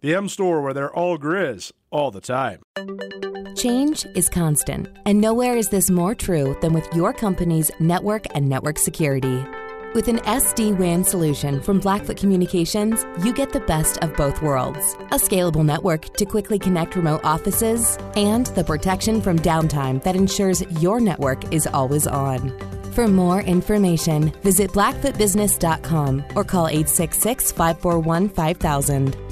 The M Store, where they're all Grizz all the time. Change is constant, and nowhere is this more true than with your company's network and network security. With an SD WAN solution from Blackfoot Communications, you get the best of both worlds a scalable network to quickly connect remote offices, and the protection from downtime that ensures your network is always on. For more information, visit blackfootbusiness.com or call 866 541 5000.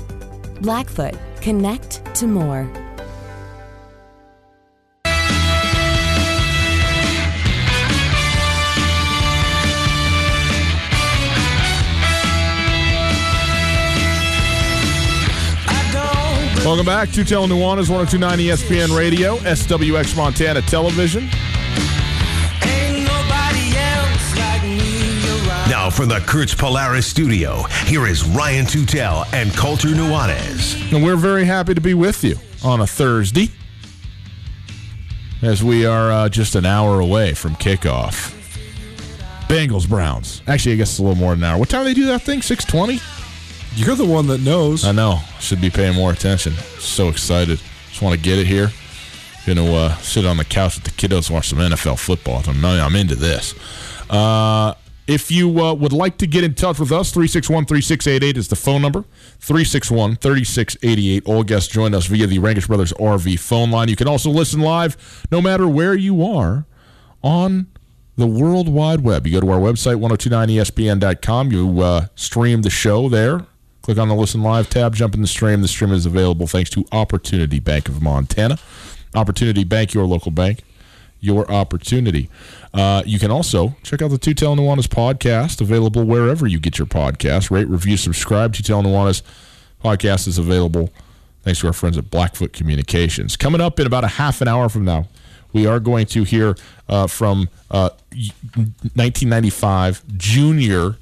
Blackfoot, connect to more. Welcome back. Tutel Nuanez, 1029 ESPN Radio, SWX Montana Television. Now from the Kurtz Polaris studio, here is Ryan Tutel and Colter Nuanez. And we're very happy to be with you on a Thursday as we are uh, just an hour away from kickoff. Bengals, Browns. Actually, I guess it's a little more than an hour. What time do they do that thing? 620? You're the one that knows. I know. Should be paying more attention. So excited. Just want to get it here. Gonna uh, sit on the couch with the kiddos and watch some NFL football. I'm, I'm into this. Uh, if you uh, would like to get in touch with us, 361 3688 is the phone number. 361 3688. All guests join us via the Rankish Brothers RV phone line. You can also listen live no matter where you are on the World Wide Web. You go to our website, 1029ESPN.com. You uh, stream the show there. Click on the Listen Live tab, jump in the stream. The stream is available thanks to Opportunity Bank of Montana. Opportunity Bank, your local bank, your opportunity. Uh, you can also check out the Tutel Nuanez podcast, available wherever you get your podcast. Rate, review, subscribe. Tutel Nuanez podcast is available thanks to our friends at Blackfoot Communications. Coming up in about a half an hour from now, we are going to hear uh, from uh, 1995 junior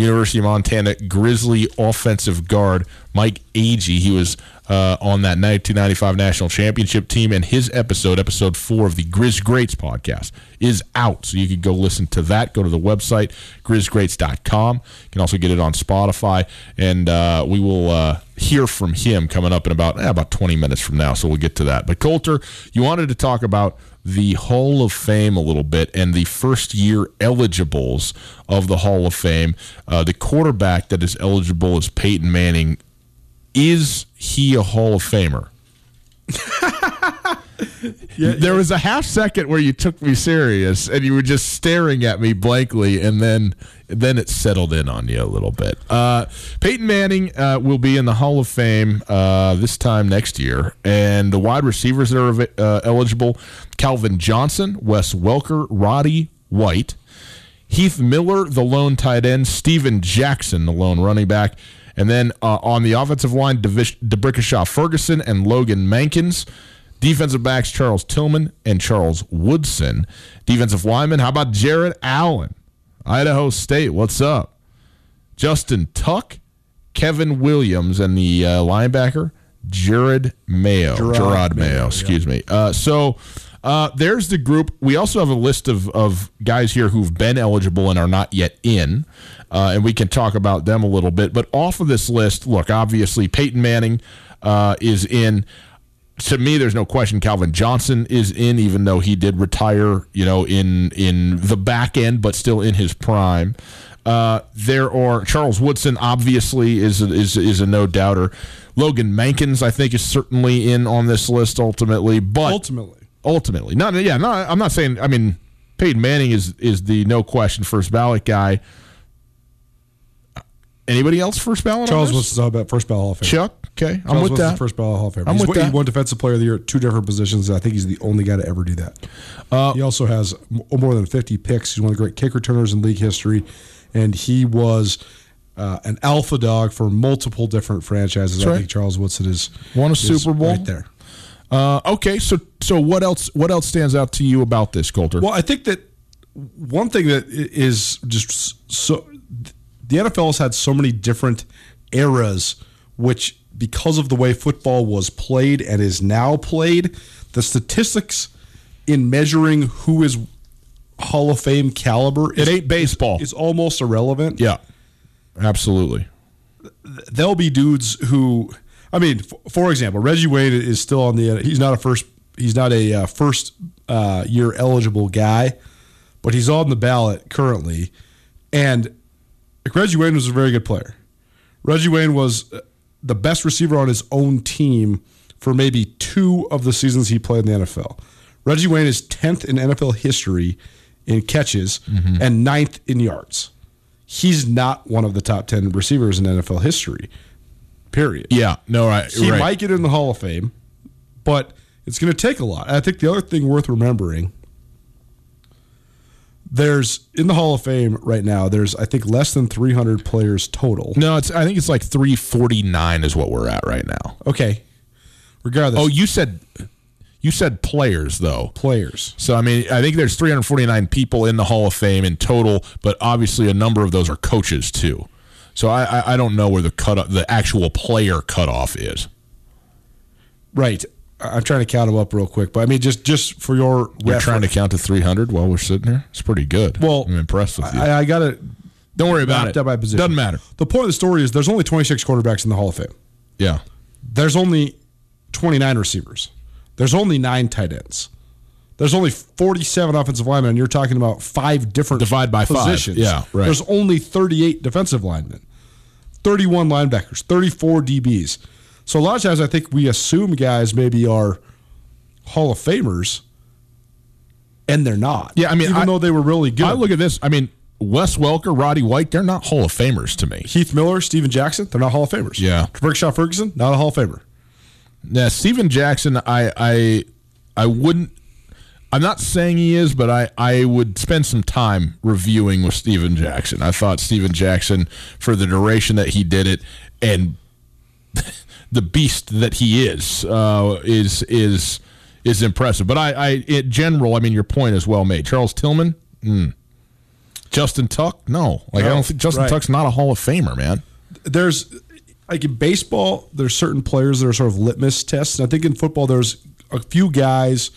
University of Montana Grizzly offensive guard Mike Agee. He was uh, on that 1995 national championship team, and his episode, episode four of the Grizz Greats podcast, is out. So you can go listen to that. Go to the website, grizzgreats.com. You can also get it on Spotify, and uh, we will uh, hear from him coming up in about eh, about 20 minutes from now. So we'll get to that. But Colter, you wanted to talk about the Hall of Fame a little bit and the first year eligibles of the Hall of Fame. Uh, the quarterback that is eligible is Peyton Manning. Is he a Hall of Famer? there was a half second where you took me serious and you were just staring at me blankly, and then then it settled in on you a little bit. Uh, Peyton Manning uh, will be in the Hall of Fame uh, this time next year, and the wide receivers that are uh, eligible: Calvin Johnson, Wes Welker, Roddy White. Heath Miller, the lone tight end, Steven Jackson, the lone running back, and then uh, on the offensive line, D'Brickashaw Ferguson and Logan Mankins. Defensive backs, Charles Tillman and Charles Woodson. Defensive lineman, how about Jared Allen? Idaho State, what's up? Justin Tuck, Kevin Williams, and the uh, linebacker, Jerod Mayo. Gerard Gerard, Mayo, Mayo, excuse me. Uh, so Uh, there's the group. We also have a list of, of guys here who've been eligible and are not yet in, uh, and we can talk about them a little bit. But off of this list, look, obviously Peyton Manning uh, is in. To me, there's no question Calvin Johnson is in, even though he did retire, you know, in in the back end, but still in his prime. Uh, there are Charles Woodson, obviously, is a, is is a no doubter. Logan Mankins, I think, is certainly in on this list ultimately, but Ultimately, ultimately, not yeah, no, I'm not saying. I mean, Peyton Manning is is the no question first ballot guy. Anybody else first ballot? Charles on this? Winston's all about first ballot Hall of Fame. Chuck. Okay, I'm Charles with that. first ballot Hall of Fame. I'm He's with that. He won Defensive Player of the Year at two different positions. I think he's the only guy to ever do that. Uh, he also has more than 50 picks. He's one of the great kick returners in league history, and he was uh, an alpha dog for multiple different franchises. I think Charles Woodson is Won a is Super Bowl. right there. Uh, okay, so so what else? What else stands out to you about this, Colter? Well, I think that one thing that is just so the NFL has had so many different eras, which because of the way football was played and is now played, the statistics in measuring who is Hall of Fame caliber it ain't baseball. is almost irrelevant. yeah, absolutely. there'll be dudes who, I mean, f- for example, Reggie Wayne is still on the. He's not a first. He's not a uh, first uh, year eligible guy, but he's on the ballot currently. And Reggie Wayne was a very good player. Reggie Wayne was uh, the best receiver on his own team for maybe two of the seasons he played in the NFL. Reggie Wayne is tenth in NFL history in catches mm-hmm. and ninth in yards he's not one of the top 10 receivers in NFL history. Period. Yeah, no, right. He right. might get in the Hall of Fame, but it's going to take a lot. And I think the other thing worth remembering there's in the Hall of Fame right now, there's I think less than 300 players total. No, it's. I think it's like 349 is what we're at right now. Okay. Regardless, Oh, you said you said players though. players. So I mean, I think there's 349 people in the Hall of Fame in total, but obviously a number of those are coaches too. So I I, I don't know where the cut the actual player cutoff is. Right. I'm trying to count them up real quick, but I mean just just for your We're refer- trying to count to 300 while we're sitting here. It's pretty good. Well, I'm impressed with you. I, I got to don't worry about it. up by position. Doesn't matter. The point of the story is there's only 26 quarterbacks in the Hall of Fame. Yeah. there's only 29 receivers. There's only nine tight ends. There's only 47 offensive linemen, and you're talking about five different Divide by five. positions. Yeah, right. There's only 38 defensive linemen, 31 linebackers, 34 DBs. So a lot of times, I think we assume guys maybe are Hall of Famers, and they're not. Yeah, I mean, even I- though they were really good. I look at this. I mean, Wes Welker, Roddy White, they're not Hall of Famers to me. Heath Miller, Steven Jackson, they're not Hall of Famers. Yeah. D'Brickashaw Ferguson, not a Hall of Famer. Now, Steven Jackson, I, I, I wouldn't. I'm not saying he is, but I, I would spend some time reviewing with Steven Jackson. I thought Steven Jackson, for the duration that he did it, and the beast that he is, uh, is is is impressive. But I, I, in general, I mean, your point is well made. Charles Tillman, mm. Justin Tuck, no, like I don't think Justin right. Tuck's not a Hall of Famer, man. there's like in baseball, there's certain players that are sort of litmus tests. And I think in football, there's a few guys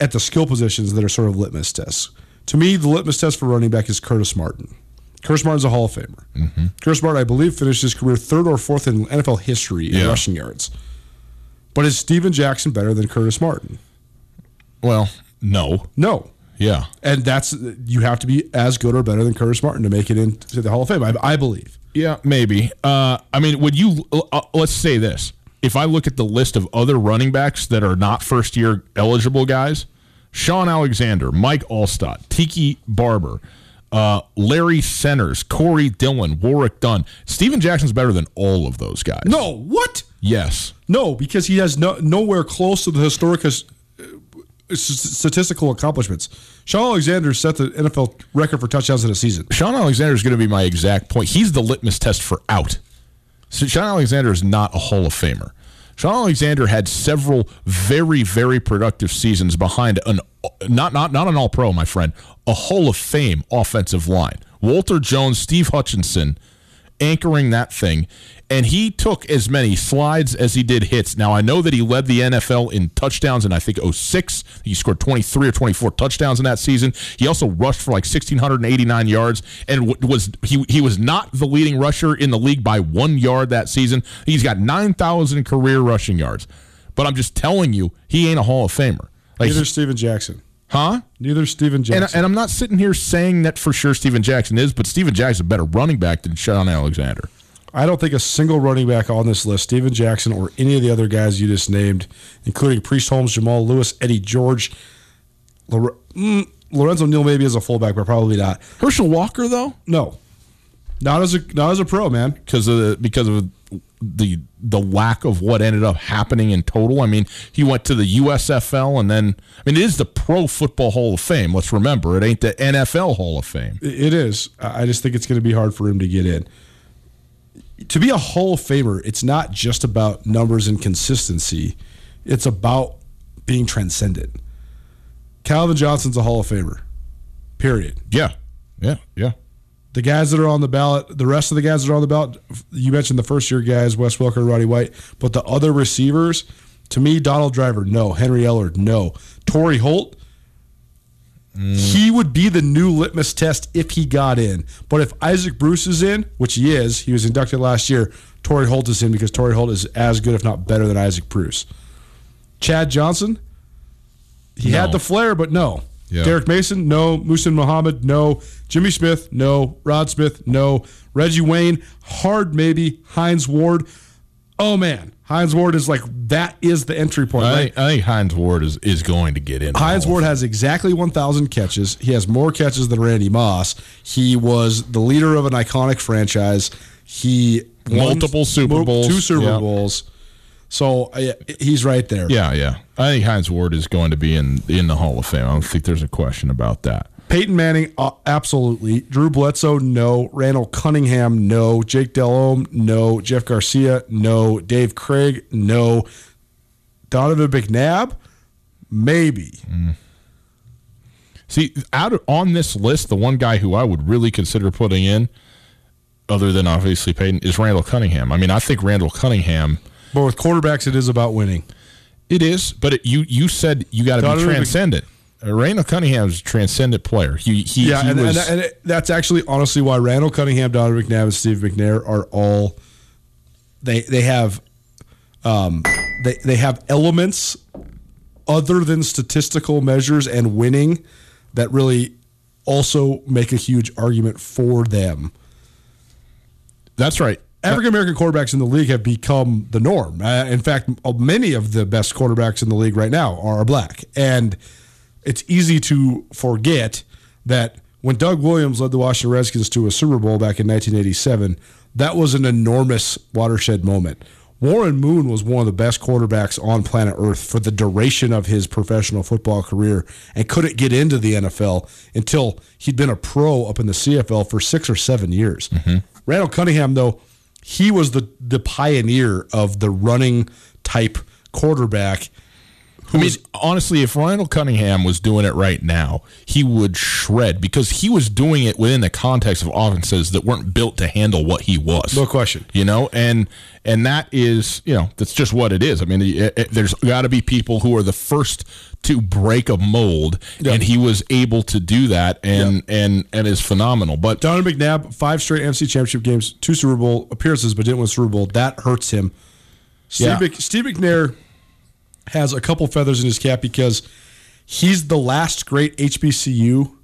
at the skill positions that are sort of litmus tests. To me, the litmus test for running back is Curtis Martin. Curtis Martin's a Hall of Famer. Mm-hmm. Curtis Martin, I believe, finished his career third or fourth in NFL history in Yeah. rushing yards. But is Steven Jackson better than Curtis Martin? Well, no, No. yeah. And that's you have to be as good or better than Curtis Martin to make it into the Hall of Fame. I, I believe. Yeah, maybe. Uh, I mean, would you? Uh, let's say this: if I look at the list of other running backs that are not first year eligible guys, Shaun Alexander, Mike Alstott, Tiki Barber, uh, Larry Centers, Corey Dillon, Warrick Dunn, Steven Jackson's better than all of those guys. No, what? Yes. No, because he has no, nowhere close to the historic uh, statistical accomplishments. Shaun Alexander set the NFL record for touchdowns in a season. Shaun Alexander is going to be my exact point. He's the litmus test for out. So Shaun Alexander is not a Hall of Famer. Shaun Alexander had several very, very productive seasons behind an not not not an All Pro, my friend, a Hall of Fame offensive line. Walter Jones, Steve Hutchinson, anchoring that thing. And he took as many slides as he did hits. Now, I know that he led the NFL in touchdowns in, I think, 06. He scored 23 or 24 touchdowns in that season. He also rushed for like 1,689 yards and was he, he was not the leading rusher in the league by one yard that season. He's got 9,000 career rushing yards. But I'm just telling you, he ain't a Hall of Famer. Like, Neither Steven Jackson. Huh? Neither Steven Jackson. And, and, I'm not sitting here saying that for sure Steven Jackson is, but Steven Jackson's a better running back than Shaun Alexander. I don't think a single running back on this list, Steven Jackson or any of the other guys you just named, including Priest Holmes, Jamal Lewis, Eddie George, Lore- mm, Lorenzo Neal maybe as a fullback, but probably not. Herschel Walker though? No. Not as a not as a pro, man. Because of the because of the the lack of what ended up happening in total. I mean, he went to the USFL and then I mean it is the Pro Football Hall of Fame. Let's remember, it ain't the NFL Hall of Fame. It is. I just think it's going to be hard for him to get in to be a Hall of Famer, it's not just about numbers and consistency. It's about being transcendent. Calvin Johnson's a Hall of Famer. Period. Yeah. Yeah. Yeah. The guys that are on the ballot, the rest of the guys that are on the ballot, you mentioned the first year guys, Wes Welker, Roddy White, but the other receivers, to me, Donald Driver, no. Henry Ellard, no. Torry Holt, Mm. He would be the new litmus test if he got in. But if Isaac Bruce is in, which he is, he was inducted last year, Torry Holt is in because Torry Holt is as good, if not better, than Isaac Bruce. Chad Johnson, he no. had the flair, but no. Yeah. Derrick Mason, no. Muhsin Muhammad, no. Jimmy Smith, no. Rod Smith, no. Reggie Wayne, hard maybe. Hines Ward, oh man. Hines Ward is like that is the entry point. I, think, I think Hines Ward is, is going to get in. Hines Ward has exactly 1,000 catches. He has more catches than Randy Moss. He was the leader of an iconic franchise. He multiple Super Bowls, two Super. Bowls. So uh, he's right there. Yeah, yeah. I think Hines Ward is going to be in in the Hall of Fame. I don't think there's a question about that. Peyton Manning, uh, absolutely. Drew Bledsoe, no. Randall Cunningham, no. Jake Delhomme, no. Jeff Garcia, no. Dave Krieg, no. Donovan McNabb, maybe. Mm. See, out of, on this list, the one guy who I would really consider putting in, other than obviously Peyton, is Randall Cunningham. I mean, I think Randall Cunningham. But with quarterbacks, it is about winning. It is, but it, you you said you got to be transcendent. Uh, Randall Cunningham's a transcendent player. He, he yeah, he and, was, and, and, that's actually honestly why Randall Cunningham, Donovan McNabb, and Steve McNair are all they they have um, they they have elements other than statistical measures and winning that really also make a huge argument for them. That's right. African American quarterbacks in the league have become the norm. Uh, in fact, many of the best quarterbacks in the league right now are black, and it's easy to forget that when Doug Williams led the Washington Redskins to a Super Bowl back in 1987, that was an enormous watershed moment. Warren Moon was one of the best quarterbacks on planet Earth for the duration of his professional football career and couldn't get into the NFL until he'd been a pro up in the CFL for six or seven years. Mm-hmm. Randall Cunningham, though, he was the, the pioneer of the running type quarterback I mean, honestly, if Randall Cunningham was doing it right now, he would shred because he was doing it within the context of offenses that weren't built to handle what he was. No question. You know, and and that is, you know, that's just what it is. I mean, it, it, there's got to be people who are the first to break a mold, yep. and he was able to do that, and yep. and and is phenomenal. But Donovan McNabb, five straight NFC Championship games, two Super Bowl appearances, but didn't win Super Bowl. That hurts him. Steve, yeah. Steve McNair has a couple feathers in his cap because he's the last great HBCU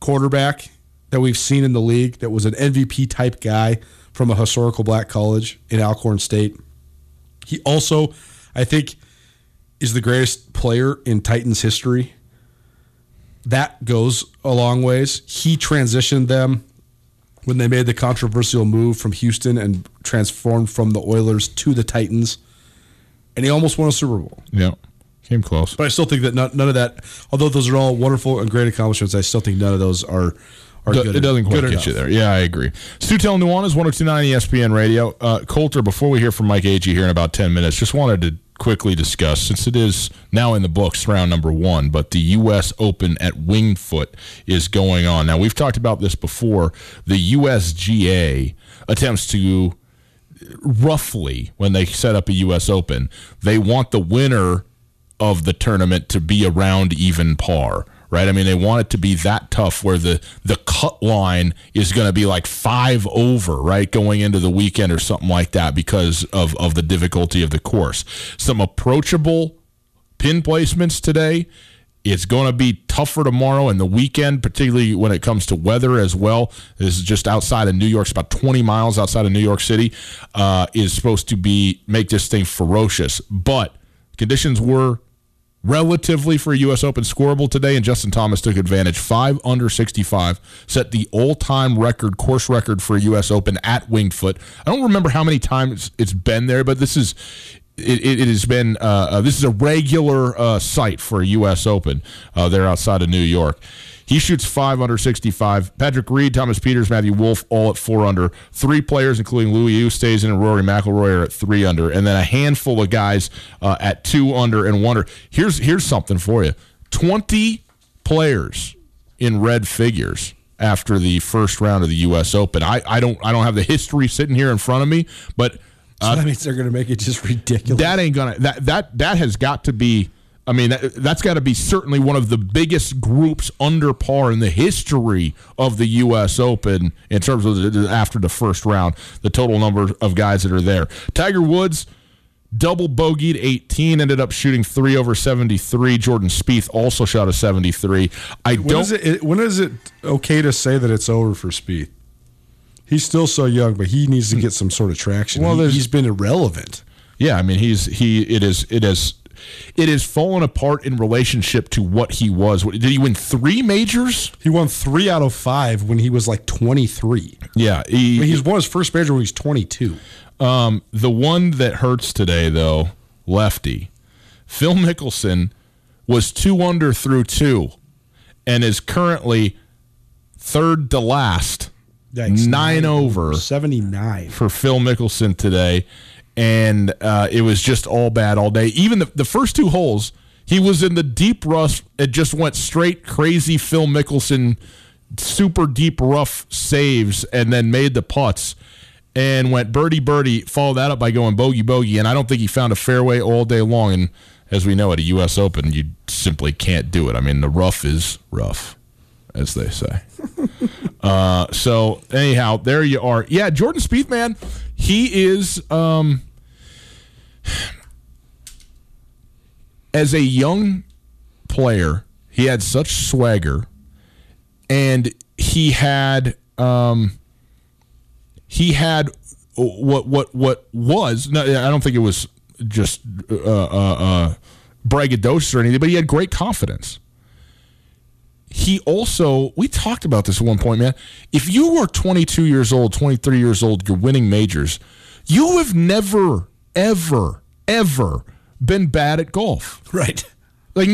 quarterback that we've seen in the league that was an MVP type guy from a historical black college in Alcorn State. He also, I think, is the greatest player in Titans history. That goes a long ways. He transitioned them when they made the controversial move from Houston and transformed from the Oilers to the Titans and he almost won a Super Bowl. Yeah. Came close. But I still think that none, none of that, although those are all wonderful and great accomplishments, I still think none of those are are good. It doesn't quite get enough. you there. Yeah, I agree. Stu Tell Nuanez, 1029 ESPN Radio. Uh, Colter, before we hear from Mike Agee here in about 10 minutes, just wanted to quickly discuss since it is now in the books, round number one. But the U.S. Open at Winged Foot is going on now. We've talked about this before. The USGA attempts to roughly when they set up a U.S. Open, they want the winner of the tournament to be around even par right? I mean, they want it to be that tough where the the cut line is going to be like five over, right, going into the weekend or something like that because of of the difficulty of the course. Some approachable pin placements today. It's going to be tougher tomorrow and the weekend, particularly when it comes to weather as well. This is just outside of New York, it's about 20 miles outside of New York City. Uh, is supposed to be make this thing ferocious, but conditions were relatively for U.S. Open scoreable today, and Justin Thomas took advantage. Five under 65, set the all-time record, course record for U.S. Open at Winged Foot. I don't remember how many times it's been there, but this is it, it, has been uh, uh, this is a regular uh, site for a U.S. Open uh, there outside of New York. He shoots five under 65. Patrick Reed, Thomas Pieters, Matthew Wolff, all at four under. Three players, including Louis Oosthuizen and Rory McIlroy, are at three under, and then a handful of guys uh, at two under and one under. Here's here's something for you: twenty players in red figures after the first round of the U.S. Open. I, I don't I don't have the history sitting here in front of me, but uh, that means they're going to make it just ridiculous. That ain't gonna that that that has got to be I mean, that, that's got to be certainly one of the biggest groups under par in the history of the U.S. Open in terms of the, after the first round, the total number of guys that are there. Tiger Woods double bogeyed 18, ended up shooting three over 73. Jordan Spieth also shot a 73. I when don't. Is it, when is it okay to say that it's over for Spieth? He's still so young, but he needs to get some sort of traction. Well, he, he's been irrelevant. Yeah, I mean, he's he. It is. It is it has fallen apart in relationship to what he was. Did he win three majors? He won three out of five when he was like 23. Yeah. He, I mean, he's won his first major when he's 22. Um, the one that hurts today, though, lefty, Phil Mickelson was two under through two and is currently third to last. Yikes, nine, nine over 79 for Phil Mickelson today and uh, it was just all bad all day. Even the, the first two holes, he was in the deep rough. It just went straight crazy. Phil Mickelson, super deep rough saves, and then made the putts and went birdie birdie. Followed that up by going bogey bogey, and I don't think he found a fairway all day long. And as we know at a U.S. Open, you simply can't do it. I mean, the rough is rough, as they say. uh, so anyhow, there you are. Yeah, Jordan Spieth, man he is um, as a young player, he had such swagger, and he had um, he had what what what was. No, I don't think it was just uh, uh, uh, braggadocious or anything, but he had great confidence he also we talked about this at one point man. If you were 22 years old 23 years old you're winning majors you have never ever ever been bad at golf. Right. Like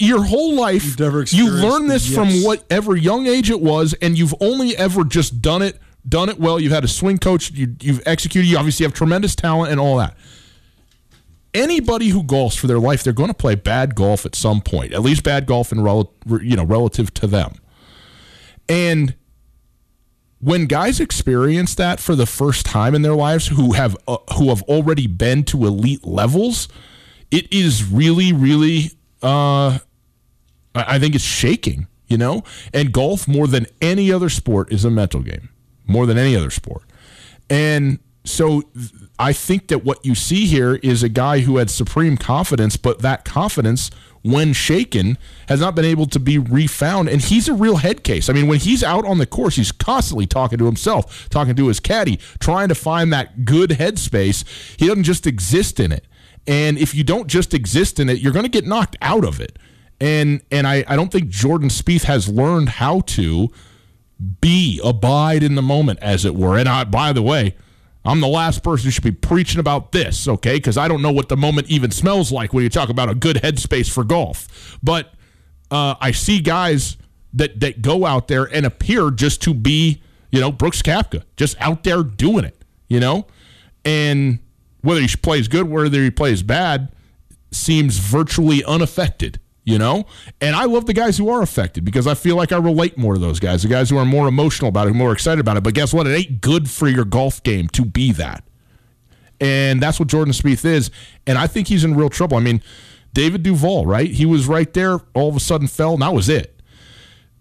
your whole life you learn this yes. from whatever young age it was and you've only ever just done it done it well. You've had a swing coach you, you've executed you obviously have tremendous talent and all that anybody who golfs for their life, they're going to play bad golf at some point, at least bad golf in rel- you know relative to them. And when guys experience that for the first time in their lives, who have uh, who have already been to elite levels, it is really, really, uh, I think it's shaking. You know, and golf more than any other sport is a mental game, more than any other sport, and so I think that what you see here is a guy who had supreme confidence, but that confidence, when shaken, has not been able to be refound. And he's a real head case. I mean, when he's out on the course, he's constantly talking to himself, talking to his caddy, trying to find that good headspace. He doesn't just exist in it. And if you don't just exist in it, you're going to get knocked out of it. And and I, I don't think Jordan Spieth has learned how to be abide in the moment, as it were. And I, by the way, I'm the last person who should be preaching about this, okay? Because I don't know what the moment even smells like when you talk about a good headspace for golf. But uh, I see guys that that go out there and appear just to be, you know, Brooks Koepka, just out there doing it, you know, and whether he plays good, whether he plays bad, seems virtually unaffected. You know, and I love the guys who are affected because I feel like I relate more to those guys, the guys who are more emotional about it, more excited about it. But guess what? It ain't good for your golf game to be that. And that's what Jordan Spieth is. And I think he's in real trouble. I mean, David Duval, right? He was right there, all of a sudden fell, and that was it.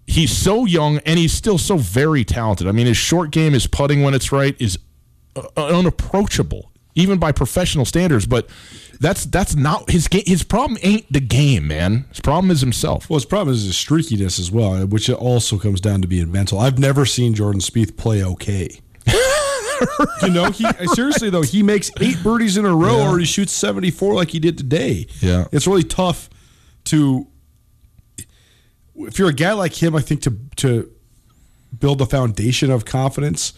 He's so young and he's still so very talented. I mean, his short game, his putting when it's right, is uh, unapproachable, even by professional standards. But that's that's not his game. His problem ain't the game, man. His problem is himself. Well, his problem is his streakiness as well, which also comes down to being mental. I've never seen Jordan Spieth play okay. you know, he seriously though, he makes eight birdies in a row yeah. or he shoots 74 like he did today. Yeah. It's really tough to if you're a guy like him, I think to to build a foundation of confidence,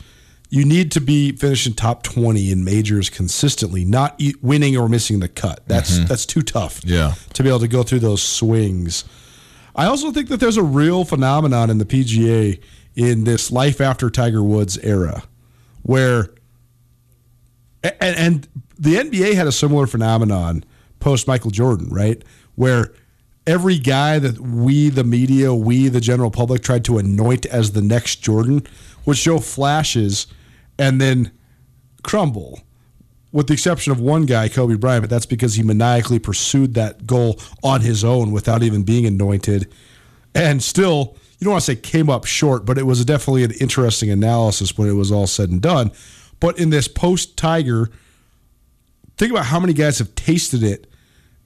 you need to be finishing top 20 in majors consistently, not winning or missing the cut. That's mm-hmm. that's too tough. Yeah. To be able to go through those swings. I also think that there's a real phenomenon in the PGA in this life after Tiger Woods era where and, and the NBA had a similar phenomenon post Michael Jordan, right? Where every guy that we, the media, we, the general public, tried to anoint as the next Jordan would show flashes and then crumble, with the exception of one guy, Kobe Bryant, but that's because he maniacally pursued that goal on his own without even being anointed. And still, you don't want to say came up short, but it was definitely an interesting analysis when it was all said and done. But in this post Tiger, think about how many guys have tasted it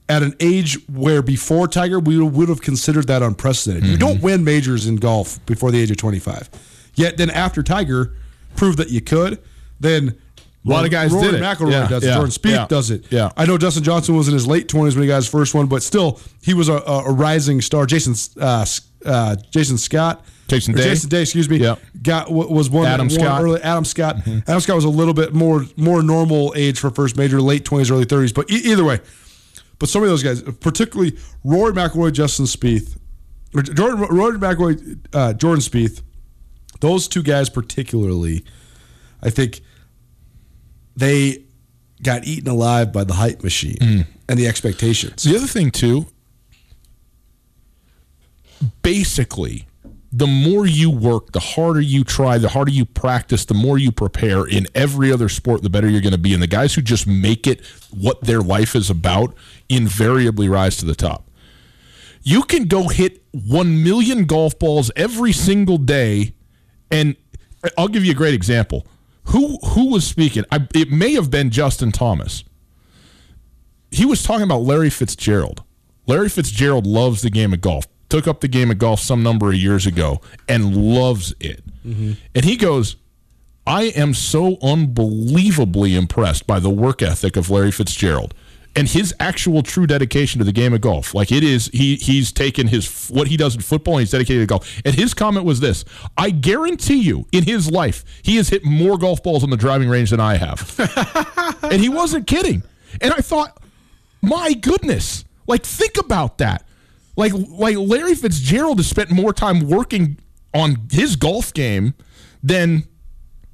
at an age where before Tiger we would have considered that unprecedented. Mm-hmm. You don't win majors in golf before the age of 25. Yet then after Tiger proved that you could, then a lot of guys Rory did it. McIlroy yeah, does it. Jordan Spieth yeah, does it. Yeah. I know Justin Johnson was in his late 20s when he got his first one, but still, he was a, a rising star. Jason uh, uh, Jason Scott. Jason Day. Jason Day, excuse me. Yep. Got was one Adam Scott. Early, Adam Scott. Mm-hmm. Adam Scott was a little bit more more normal age for first major, late twenties, early thirties. But e- either way, but some of those guys, particularly Rory McIlroy, Justin Spieth, Jordan Rory McIlroy, uh, Jordan Spieth, those two guys particularly, I think they got eaten alive by the hype machine mm. and the expectations. The other thing too basically, the more you work, the harder you try, the harder you practice, the more you prepare in every other sport, the better you're going to be. And the guys who just make it what their life is about invariably rise to the top. You can go hit 1 million golf balls every single day. And I'll give you a great example. Who, who was speaking? I, it may have been Justin Thomas. He was talking about Larry Fitzgerald. Larry Fitzgerald loves the game of golf took up the game of golf some number of years ago and loves it. Mm-hmm. And he goes, I am so unbelievably impressed by the work ethic of Larry Fitzgerald and his actual true dedication to the game of golf. Like it is, he he's taken his what he does in football and he's dedicated to golf. And his comment was this: I guarantee you, in his life, he has hit more golf balls on the driving range than I have. and he wasn't kidding. And I thought, my goodness, like think about that. Like like Larry Fitzgerald has spent more time working on his golf game than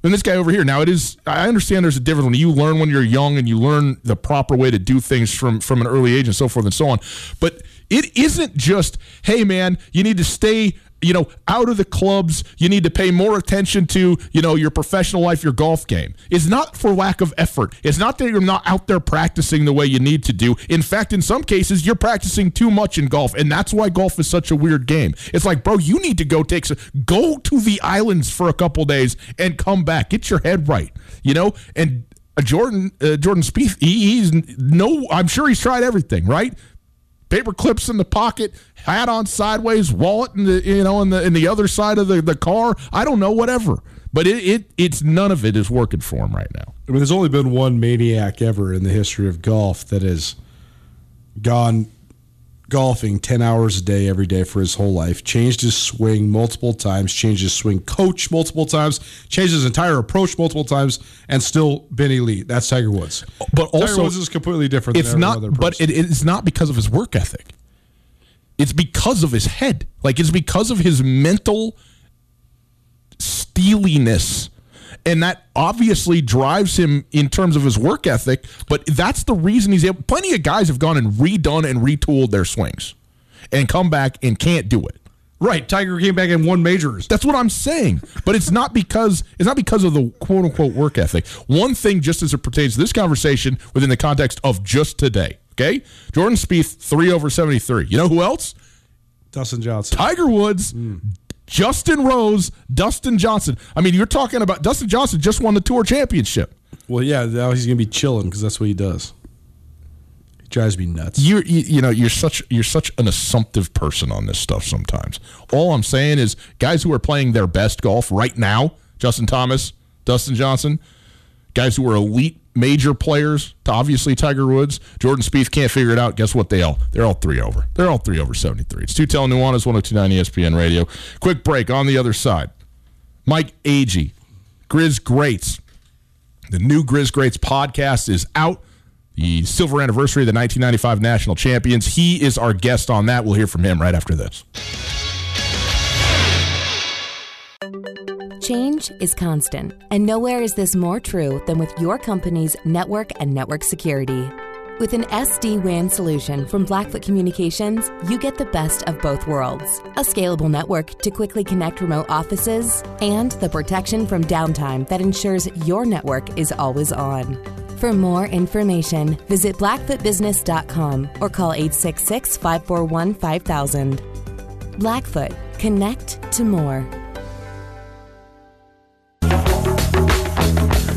than this guy over here. Now it is I understand there's a difference when you learn when you're young and you learn the proper way to do things from from an early age and so forth and so on. But it isn't just, hey man, you need to stay you know, out of the clubs, you need to pay more attention to, you know, your professional life, your golf game. It's not for lack of effort. It's not that you're not out there practicing the way you need to do. In fact, in some cases, you're practicing too much in golf, and that's why golf is such a weird game. It's like, bro, you need to go take some, go to the islands for a couple days and come back. Get your head right, you know, and. Uh, Jordan uh, Jordan Spieth, he, he's no. I'm sure he's tried everything, right? Paper clips in the pocket, hat on sideways, wallet in the you know in the in the other side of the, the car. I don't know, whatever. But it, it it's none of it is working for him right now. I mean, there's only been one maniac ever in the history of golf that has gone golfing 10 hours a day every day for his whole life, changed his swing multiple times, changed his swing coach multiple times, changed his entire approach multiple times, and still been elite. That's Tiger Woods. But also, Tiger Woods is completely different. It's not, but it, it's not because of his work ethic. It's because of his head. Like it's because of his mental steeliness and that obviously drives him in terms of his work ethic. But that's the reason he's able. Plenty of guys have gone and redone and retooled their swings, and come back and can't do it. Right, Tiger came back and won majors. That's what I'm saying. But it's not because it's not because of the quote unquote work ethic. One thing, just as it pertains to this conversation, within the context of just today. Okay, Jordan Spieth three over seventy three. You know who else? Dustin Johnson. Tiger Woods, mm. Justin Rose, Dustin Johnson. I mean, you're talking about Dustin Johnson just won the Tour Championship. Well, yeah, now he's gonna be chilling because that's what he does. He drives me nuts. You're, you, you know, you're such you're such an assumptive person on this stuff. Sometimes, all I'm saying is, guys who are playing their best golf right now, Justin Thomas, Dustin Johnson, guys who are elite major players to obviously Tiger Woods, Jordan Spieth can't figure it out. Guess what? They all they're all three over. They're all three over seventy three. It's two telling Nuanez one hundred two nine ESPN Radio. Quick break on the other side. Mike Agee, Grizz Greats. The new Grizz Greats podcast is out. The silver anniversary of the 1995 national champions. He is our guest on that. We'll hear from him right after this. Change is constant, and nowhere is this more true than with your company's network and network security. With an SD WAN solution from Blackfoot Communications, you get the best of both worlds a scalable network to quickly connect remote offices, and the protection from downtime that ensures your network is always on. For more information, visit blackfootbusiness.com or call 866 541 5000. Blackfoot, connect to more.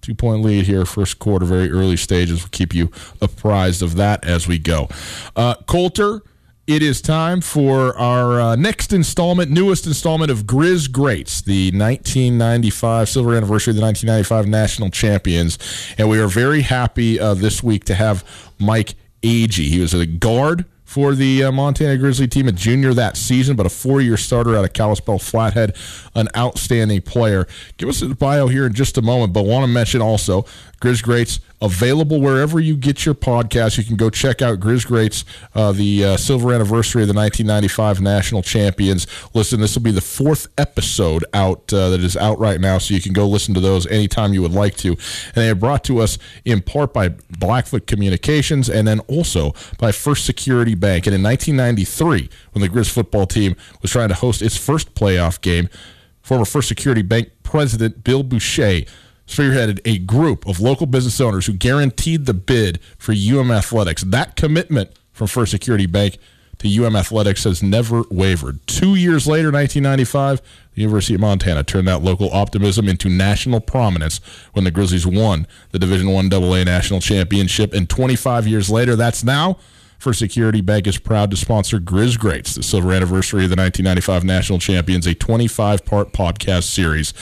Two point lead here, first quarter, very early stages. We'll keep you apprised of that as we go. Uh, Colter, it is time for our uh, next installment, newest installment of Grizz Greats, the 1995 silver anniversary of the 1995 national champions. And we are very happy uh, this week to have Mike Agee. He was a guard for the uh, Montana Grizzly team, a junior that season, but a four-year starter out of Kalispell Flathead, an outstanding player. Give us his bio here in just a moment, but want to mention also Grizz Greats available wherever you get your podcast. You can go check out Grizz Greats, uh, the uh, silver anniversary of the 1995 national champions. Listen, this will be the fourth episode out uh, that is out right now, so you can go listen to those anytime you would like to. And they are brought to us in part by Blackfoot Communications and then also by First Security Bank. And in 1993, when the Grizz football team was trying to host its first playoff game, former First Security Bank president Bill Boucher spearheaded a group of local business owners who guaranteed the bid for UM Athletics. That commitment from First Security Bank to UM Athletics has never wavered. Two years later, 1995, the University of Montana turned that local optimism into national prominence when the Grizzlies won the Division One AA national championship. And 25 years later, that's now. First Security Bank is proud to sponsor Grizz Greats, the silver anniversary of the 1995 national champions, a 25 part podcast series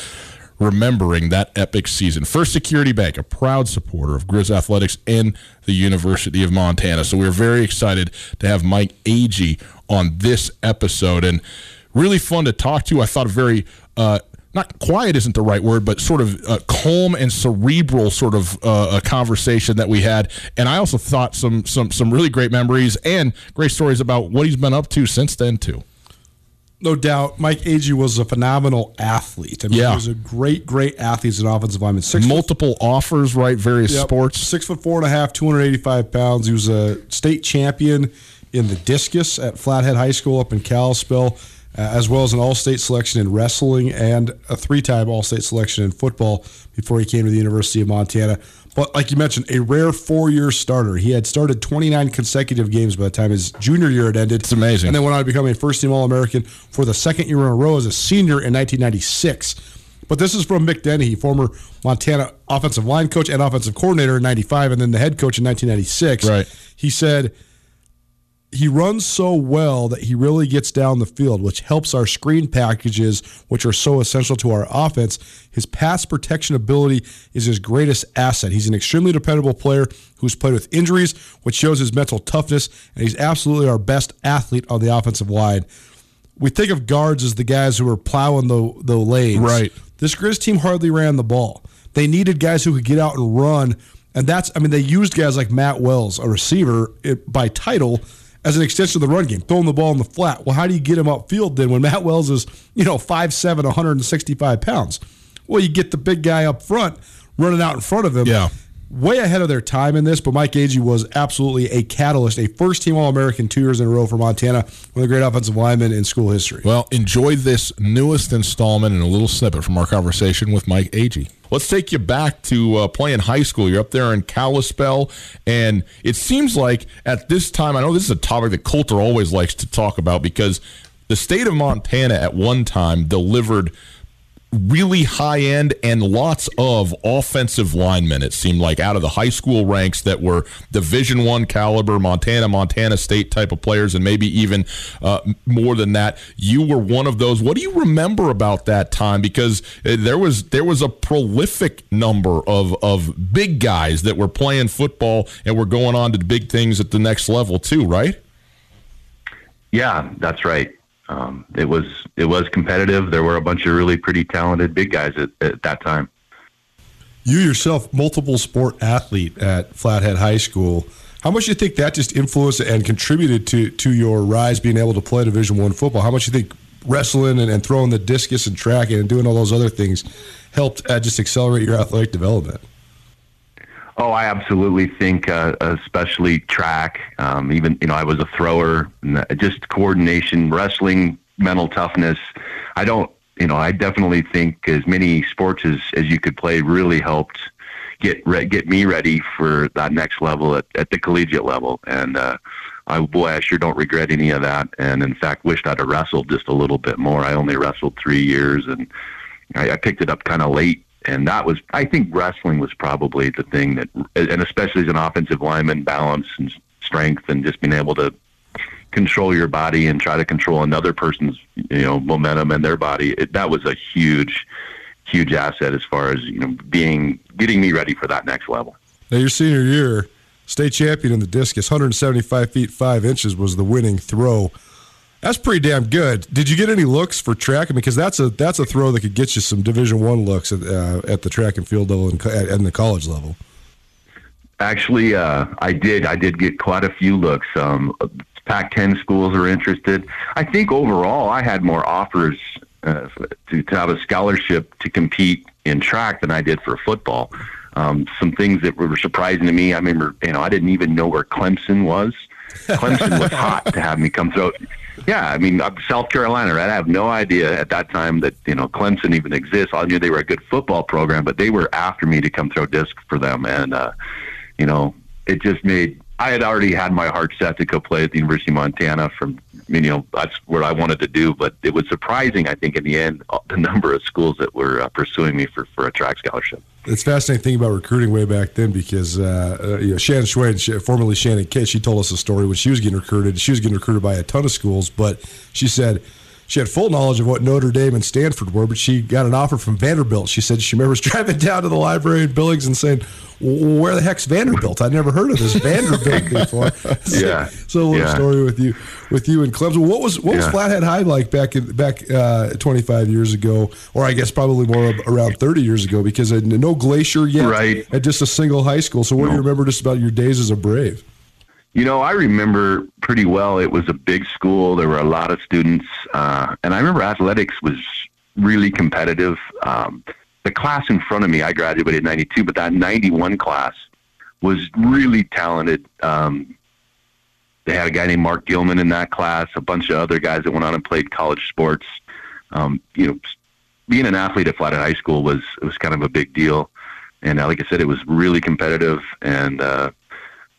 remembering that epic season. First Security Bank, a proud supporter of Grizz Athletics and the University of Montana. So we're very excited to have Mike Agee on this episode and really fun to talk to. I thought a very uh, not quiet isn't the right word, but sort of uh, calm and cerebral sort of uh, a conversation that we had. And I also thought some some some really great memories and great stories about what he's been up to since then too. No doubt, Mike Agee was a phenomenal athlete. I mean, Yeah. he was a great, great athlete as an offensive lineman. Six Multiple offers, right? Various Yep. sports. Six foot four and a half, 285 pounds. He was a state champion in the discus at Flathead High School up in Kalispell, uh, as well as an all state selection in wrestling and a three time all state selection in football before he came to the University of Montana. But like you mentioned, a rare four year starter. He had started 29 consecutive games by the time his junior year had ended. It's amazing. And then went on to become a first team All American for the second year in a row as a senior in 1996. But this is from Mick Dennehy, former Montana offensive line coach and offensive coordinator in 95, and then the head coach in 1996. Right. He said he runs so well that he really gets down the field, which helps our screen packages, which are so essential to our offense. His pass protection ability is his greatest asset. He's an extremely dependable player who's played with injuries, which shows his mental toughness, and he's absolutely our best athlete on the offensive line. We think of guards as the guys who are plowing the the lanes. Right. This Grizz team hardly ran the ball. They needed guys who could get out and run, and that's I mean they used guys like Matt Wells, a receiver it, by title, as an extension of the run game, throwing the ball in the flat. Well, how do you get him upfield then when Matt Wells is you know 5'7", 165 pounds? Well, you get the big guy up front running out in front of him. Yeah. Way ahead of their time in this, but Mike Agee was absolutely a catalyst, a first team All American two years in a row for Montana, one of the great offensive linemen in school history. Well, enjoy this newest installment and a little snippet from our conversation with Mike Agee. Let's take you back to uh, playing high school. You're up there in Kalispell, and it seems like at this time, I know this is a topic that Colter always likes to talk about because the state of Montana at one time delivered really high end and lots of offensive linemen it seemed like out of the high school ranks that were division one caliber montana montana state type of players and maybe even uh, more than that. You were one of those. What do you remember about that time? Because uh, there was there was a prolific number of of big guys that were playing football and were going on to big things at the next level too right? Yeah, that's right. Um, it was it was competitive. There were a bunch of really pretty talented big guys at, at that time. You yourself, multiple sport athlete at Flathead High School. How much do you think that just influenced and contributed to to your rise, being able to play Division One football? How much do you think wrestling and, and throwing the discus and tracking and doing all those other things helped uh, just accelerate your athletic development? Oh, I absolutely think, uh, especially track. Um, even you know, I was a thrower. Just coordination, wrestling, mental toughness. I don't, you know, I definitely think as many sports as, as you could play really helped get re- get me ready for that next level at, at the collegiate level. And uh, I boy, I sure don't regret any of that. And in fact, wished I'd have wrestled just a little bit more. I only wrestled three years, and I, I picked it up kind of late and that was I think wrestling was probably the thing that and especially as an offensive lineman balance and strength and just being able to control your body and try to control another person's you know momentum and their body it, that was a huge huge asset as far as you know being getting me ready for that next level Now, your senior year, state champion in the discus, 175 feet 5 inches was the winning throw. That's pretty damn good. Did you get any looks for track? Because that's a that's a throw that could get you some Division One looks at, uh, at the track and field level and, co- and the college level. Actually, uh, I did. I did get quite a few looks. Um, Pac-10 schools are interested. I think overall, I had more offers uh, to, to have a scholarship to compete in track than I did for football. Um, some things that were surprising to me. I remember, you know, I didn't even know where Clemson was. Clemson was hot to have me come through. Yeah, I mean, South Carolina, right? I have no idea at that time that you know Clemson even exists. I knew they were a good football program, but they were after me to come throw disc for them, and uh, you know, it just made. I had already had my heart set to go play at the University of Montana. From you know, that's what I wanted to do. But it was surprising, I think, in the end, uh, the number of schools that were uh, pursuing me for for a track scholarship. It's fascinating thing about recruiting way back then because uh, uh, you know, Shannon Schwade, she, formerly Shannon Kidd, she told us a story when she was getting recruited. She was getting recruited by a ton of schools, but she said she had full knowledge of what Notre Dame and Stanford were, but she got an offer from Vanderbilt. She said she remembers driving down to the library in Billings and saying, "Where the heck's Vanderbilt? I'd never heard of this Vanderbilt before." so, Yeah. So a little Yeah. story with you, with you and Clemson. What was what was Flathead High like back in, back uh, 25 years ago, or I guess probably more around 30 years ago? Because uh, no glacier yet, Right. At just a single high school. So what do you remember just about your days as a Brave? You know, I remember pretty well. It was a big school. There were a lot of students, uh, and I remember athletics was really competitive. Um, the class in front of me, I graduated in '92, but that '91 class was really talented. Um, they had a guy named Mark Gilman in that class, a bunch of other guys that went on and played college sports. Um, you know, being an athlete at Flathead High School was was kind of a big deal, and uh, like I said, it was really competitive and. Uh,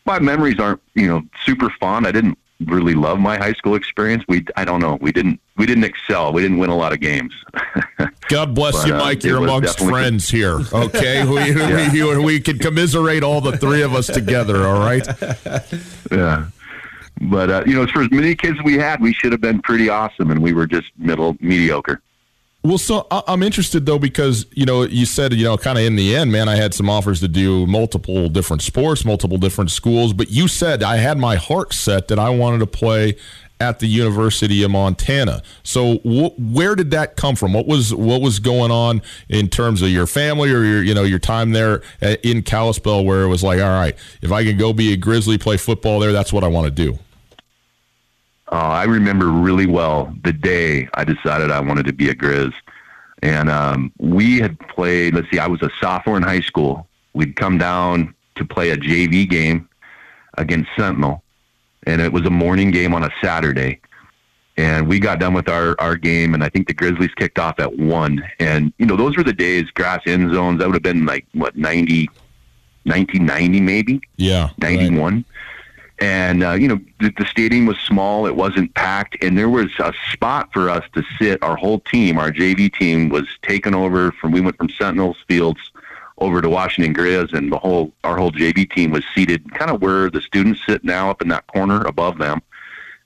my memories aren't you know super fond. I didn't really love my high school experience. We I don't know. We didn't we didn't excel. We didn't win a lot of games. God bless But, you, uh, Mike. it You're amongst friends here. Okay, we, we, we, we can commiserate all the three of us together. All right. yeah. But uh, you know, as for as many kids we had, we should have been pretty awesome, and we were just middle mediocre. Well, so I'm interested though because you know you said you know kind of in the end, man, I had some offers to do multiple different sports, multiple different schools, but you said I had my heart set that I wanted to play at the University of Montana. So wh- where did that come from? What was what was going on in terms of your family or your you know your time there at- in Kalispell where it was like, all right, if I can go be a Grizzly, play football there, that's what I want to do. Uh, I remember really well the day I decided I wanted to be a Grizz. And um, we had played, let's see, I was a sophomore in high school. We'd come down to play a JV game against Sentinel. And it was a morning game on a Saturday. And we got done with our, our game, and I think the Grizzlies kicked off at 1. And, you know, those were the days, grass end zones. That would have been like, what, 90, 1990 maybe? Yeah, right. 91. And, uh, you know, the, the stadium was small. It wasn't packed. And there was a spot for us to sit. Our whole team, our JV team, was taken over from, we went from Sentinels Fields over to Washington Grizz. And the whole, our whole JV team was seated kind of where the students sit now up in that corner above them.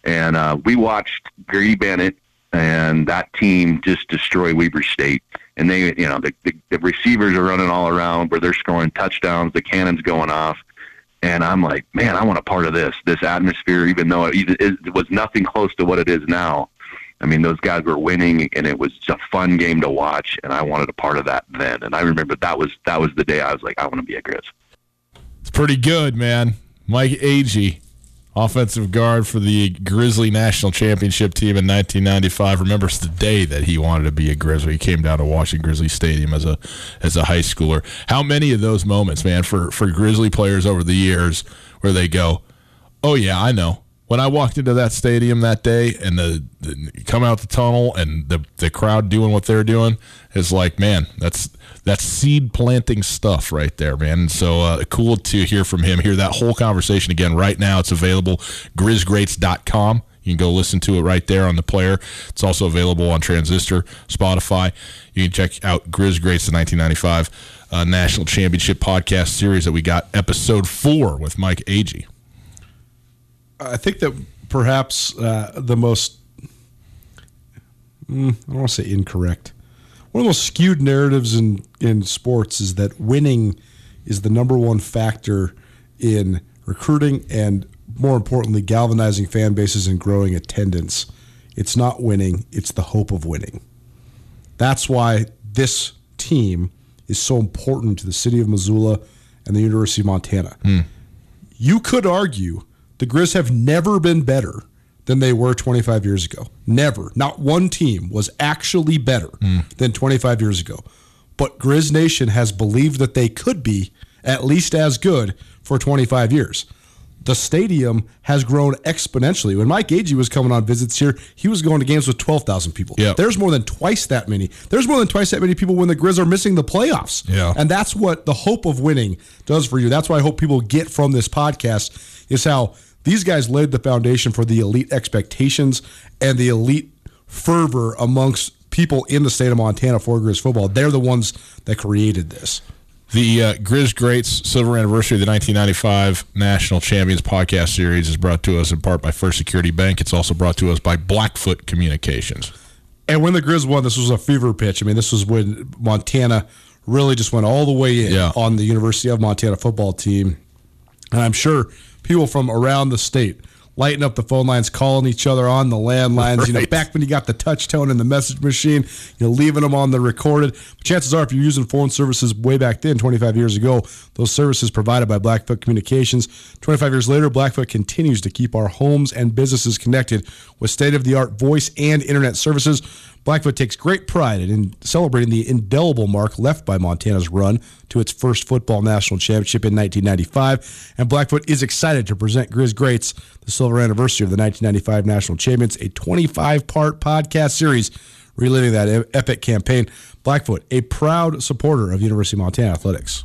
And uh, we watched Grady Bennett and that team just destroy Weber State. And they, you know, the, the, the receivers are running all around where they're scoring touchdowns, the cannon's going off. And I'm like, man, I want a part of this, this atmosphere, even though it, it was nothing close to what it is now. I mean, those guys were winning, and it was a fun game to watch, and I wanted a part of that then. And I remember that was that was the day I was like, I want to be a Grizz. It's pretty good, man. Mike Agee, offensive guard for the Grizzly National Championship team in 1995, remembers the day that he wanted to be a Grizzly. He came down to Washington Grizzly Stadium as a as a high schooler. How many of those moments, man, for for Grizzly players over the years where they go, "Oh yeah, I know." When I walked into that stadium that day and the, the come out the tunnel and the the crowd doing what they're doing is like, man, that's that's seed planting stuff right there, man. And so uh, cool to hear from him. Hear that whole conversation again right now. It's available grizzgreats.com. You can go listen to it right there on the player. It's also available on Transistor, Spotify. You can check out Grizz Greats, the 1995 uh, National Championship podcast series that we got, episode four with Mike Agee. I think that perhaps uh, the most mm, I don't want to say incorrect. One of the most skewed narratives in in sports is that winning is the number one factor in recruiting and more importantly galvanizing fan bases and growing attendance. It's not winning, it's the hope of winning. That's why this team is so important to the city of Missoula and the University of Montana. Hmm. You could argue the Grizz have never been better than they were 25 years ago. Never. Not one team was actually better hmm. than 25 years ago. But Grizz Nation has believed that they could be at least as good for 25 years. The stadium has grown exponentially. When Mike Agee was coming on visits here, he was going to games with 12,000 people. Yeah. There's more than twice that many. There's more than twice that many people when the Grizz are missing the playoffs. Yeah. And that's what the hope of winning does for you. That's what I hope people get from this podcast is how these guys laid the foundation for the elite expectations and the elite fervor amongst people in the state of Montana for Grizz football. They're the ones that created this. The uh, Grizz Greats Silver Anniversary of the 1995 National Champions podcast series is brought to us in part by First Security Bank. It's also brought to us by Blackfoot Communications. And when the Grizz won, this was a fever pitch. I mean, this was when Montana really just went all the way in Yeah. on the University of Montana football team. And I'm sure people from around the state lighting up the phone lines, calling each other on the landlines. You know, back when you got the touch tone in the message machine, you know, leaving them on the recorded. But chances are, if you're using phone services way back then, 25 years ago, those services provided by Blackfoot Communications. 25 years later, Blackfoot continues to keep our homes and businesses connected with state of the art voice and internet services. Blackfoot takes great pride in celebrating the indelible mark left by Montana's run to its first football national championship in 1995. And Blackfoot is excited to present Grizz Greats, the silver anniversary of the 1995 national champions, a 25 part podcast series reliving that epic campaign. Blackfoot, a proud supporter of University of Montana athletics.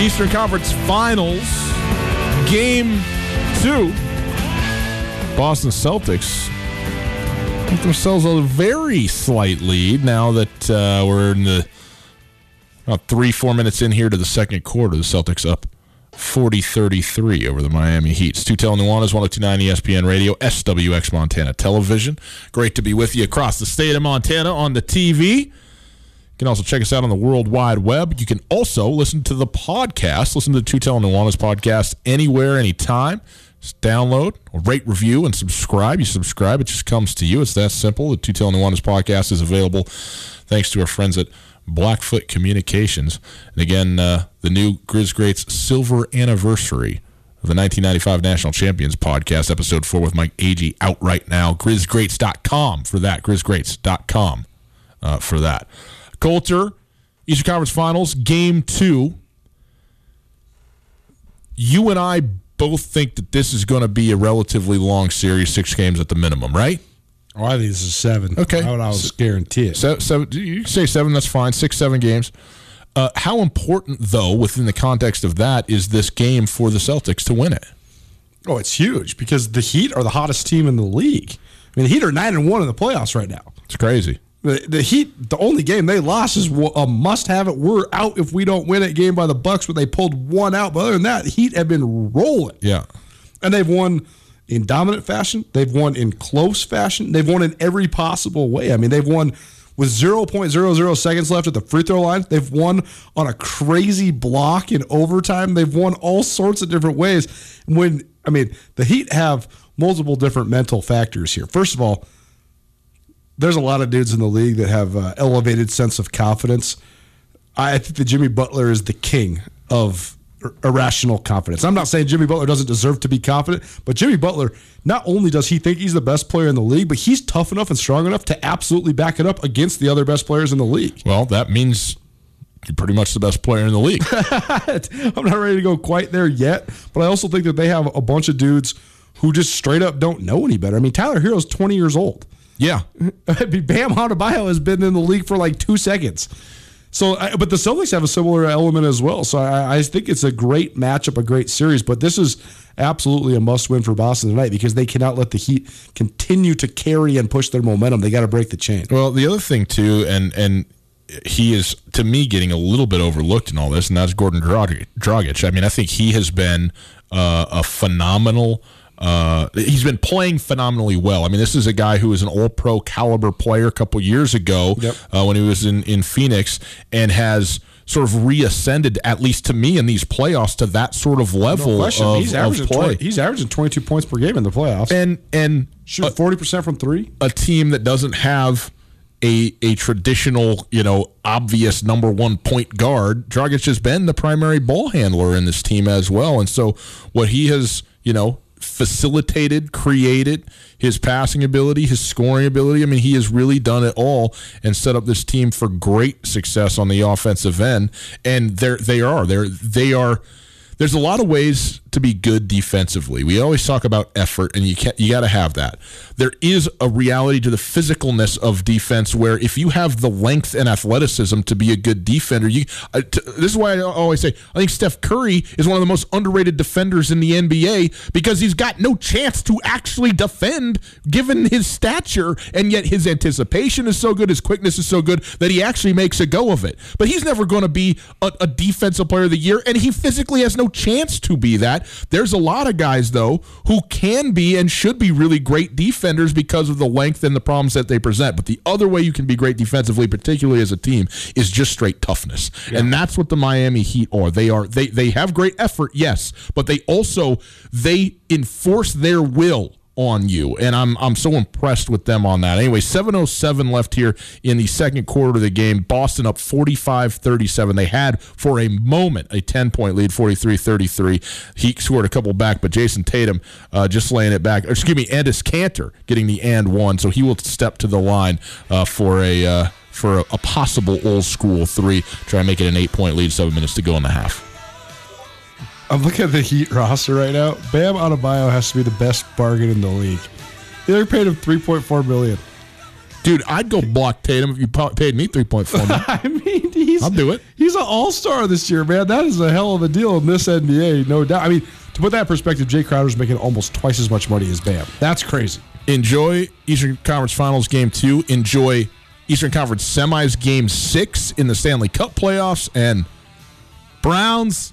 Eastern Conference Finals, Game Two. Boston Celtics get themselves a very slight lead now that uh, we're in the about three, four minutes in here to the second quarter. The Celtics up 40 33 over the Miami Heat. It's Tutel Nuanez, 1029 ESPN Radio, SWX Montana Television. Great to be with you across the state of Montana on the TV. You can also check us out on the World Wide Web. You can also listen to the podcast, listen to the Two Tutel Nuanez podcast anywhere, anytime. Just download, rate, review, and subscribe. You subscribe, it just comes to you. It's that simple. The Two Tutel Nuanez podcast is available thanks to our friends at Blackfoot Communications. And again, uh, the new Grizz Greats silver anniversary of the 1995 National Champions podcast, episode four with Mike Agee, out right now. GrizzGreats.com for that. GrizzGreats.com uh, for that. Colter, Eastern Conference Finals, game two. You and I both think that this is going to be a relatively long series, six games at the minimum, right? Oh, I think this is seven. Okay. I would almost guarantee it. So, seven, you say seven, that's fine. Six, seven games. Uh, how important, though, within the context of that, is this game for the Celtics to win it? Oh, it's huge because the Heat are the hottest team in the league. I mean, the Heat are nine and one in the playoffs right now. It's crazy. The, the Heat, the only game they lost is a must have it. We're out if we don't win it game by the Bucks, but they pulled one out. But other than that, Heat have been rolling. Yeah. And they've won in dominant fashion. They've won in close fashion. They've won in every possible way. I mean, they've won with 0.00 seconds left at the free throw line. They've won on a crazy block in overtime. They've won all sorts of different ways. When I mean, the Heat have multiple different mental factors here. First of all, there's a lot of dudes in the league that have uh, elevated sense of confidence. I think that Jimmy Butler is the king of irrational confidence. I'm not saying Jimmy Butler doesn't deserve to be confident, but Jimmy Butler, not only does he think he's the best player in the league, but he's tough enough and strong enough to absolutely back it up against the other best players in the league. Well, that means you're pretty much the best player in the league. I'm not ready to go quite there yet, but I also think that they have a bunch of dudes who just straight up don't know any better. I mean, Tyler Herro's 20 years old. Yeah. Bam Adebayo has been in the league for like two seconds. So, but the Celtics have a similar element as well. So I, I, think it's a great matchup, a great series. But this is absolutely a must-win for Boston tonight because they cannot let the Heat continue to carry and push their momentum. They got to break the chain. Well, the other thing too, and and he is to me getting a little bit overlooked in all this, and that's Goran Dragic. I mean, I think he has been uh, a phenomenal. Uh, he's been playing phenomenally well. I mean, this is a guy who was an All Pro caliber player a couple years ago yep. uh, when he was in in Phoenix, and has sort of reascended, at least to me, in these playoffs to that sort of level no of, he's averaging of play. 20, he's averaging 22 points per game in the playoffs, and and shoot 40 percent from three. A team that doesn't have a a traditional, you know, obvious number one point guard. Dragic has been the primary ball handler in this team as well, and so what he has, you know facilitated, created, his passing ability, his scoring ability. I mean, he has really done it all and set up this team for great success on the offensive end. And they they are they they are. There's a lot of ways to be good defensively. We always talk about effort, and you can you got to have that. There is a reality to the physicalness of defense where if you have the length and athleticism to be a good defender, you. Uh, t- this is why I always say I think Steph Curry is one of the most underrated defenders in the NBA because he's got no chance to actually defend given his stature, and yet his anticipation is so good, his quickness is so good that he actually makes a go of it. But he's never going to be a, a defensive player of the year, and he physically has no chance to be that that. There's a lot of guys, though, who can be and should be really great defenders because of the length and the problems that they present. But the other way you can be great defensively, particularly as a team, is just straight toughness. And that's what the Miami Heat are. They are they they have great effort, yes, but they also they enforce their will on you. And I'm I'm so impressed with them on that. Anyway, 707 left here in the second quarter of the game. Boston up 45-37. They had for a moment a 10-point lead, 43-33. He scored a couple back, but Jayson Tatum uh, just laying it back. Excuse me, Enes Kanter getting the and one, so he will step to the line uh, for a uh, for a, a possible old school three. Try and make it an eight-point lead, seven minutes to go in the half. I'm looking at the Heat roster right now. Bam Adebayo has to be the best bargain in the league. They're paid him 3.4 million. Dude, I'd go block Tatum if you paid me 3.4 million. I mean, he's I'll do it. He's an all star this year, man. That is a hell of a deal in this NBA, no doubt. I mean, to put that in perspective, Jae Crowder's making almost twice as much money as Bam. That's crazy. enjoy Eastern Conference Finals game two. Enjoy Eastern Conference semis game six in the Stanley Cup playoffs. And Browns,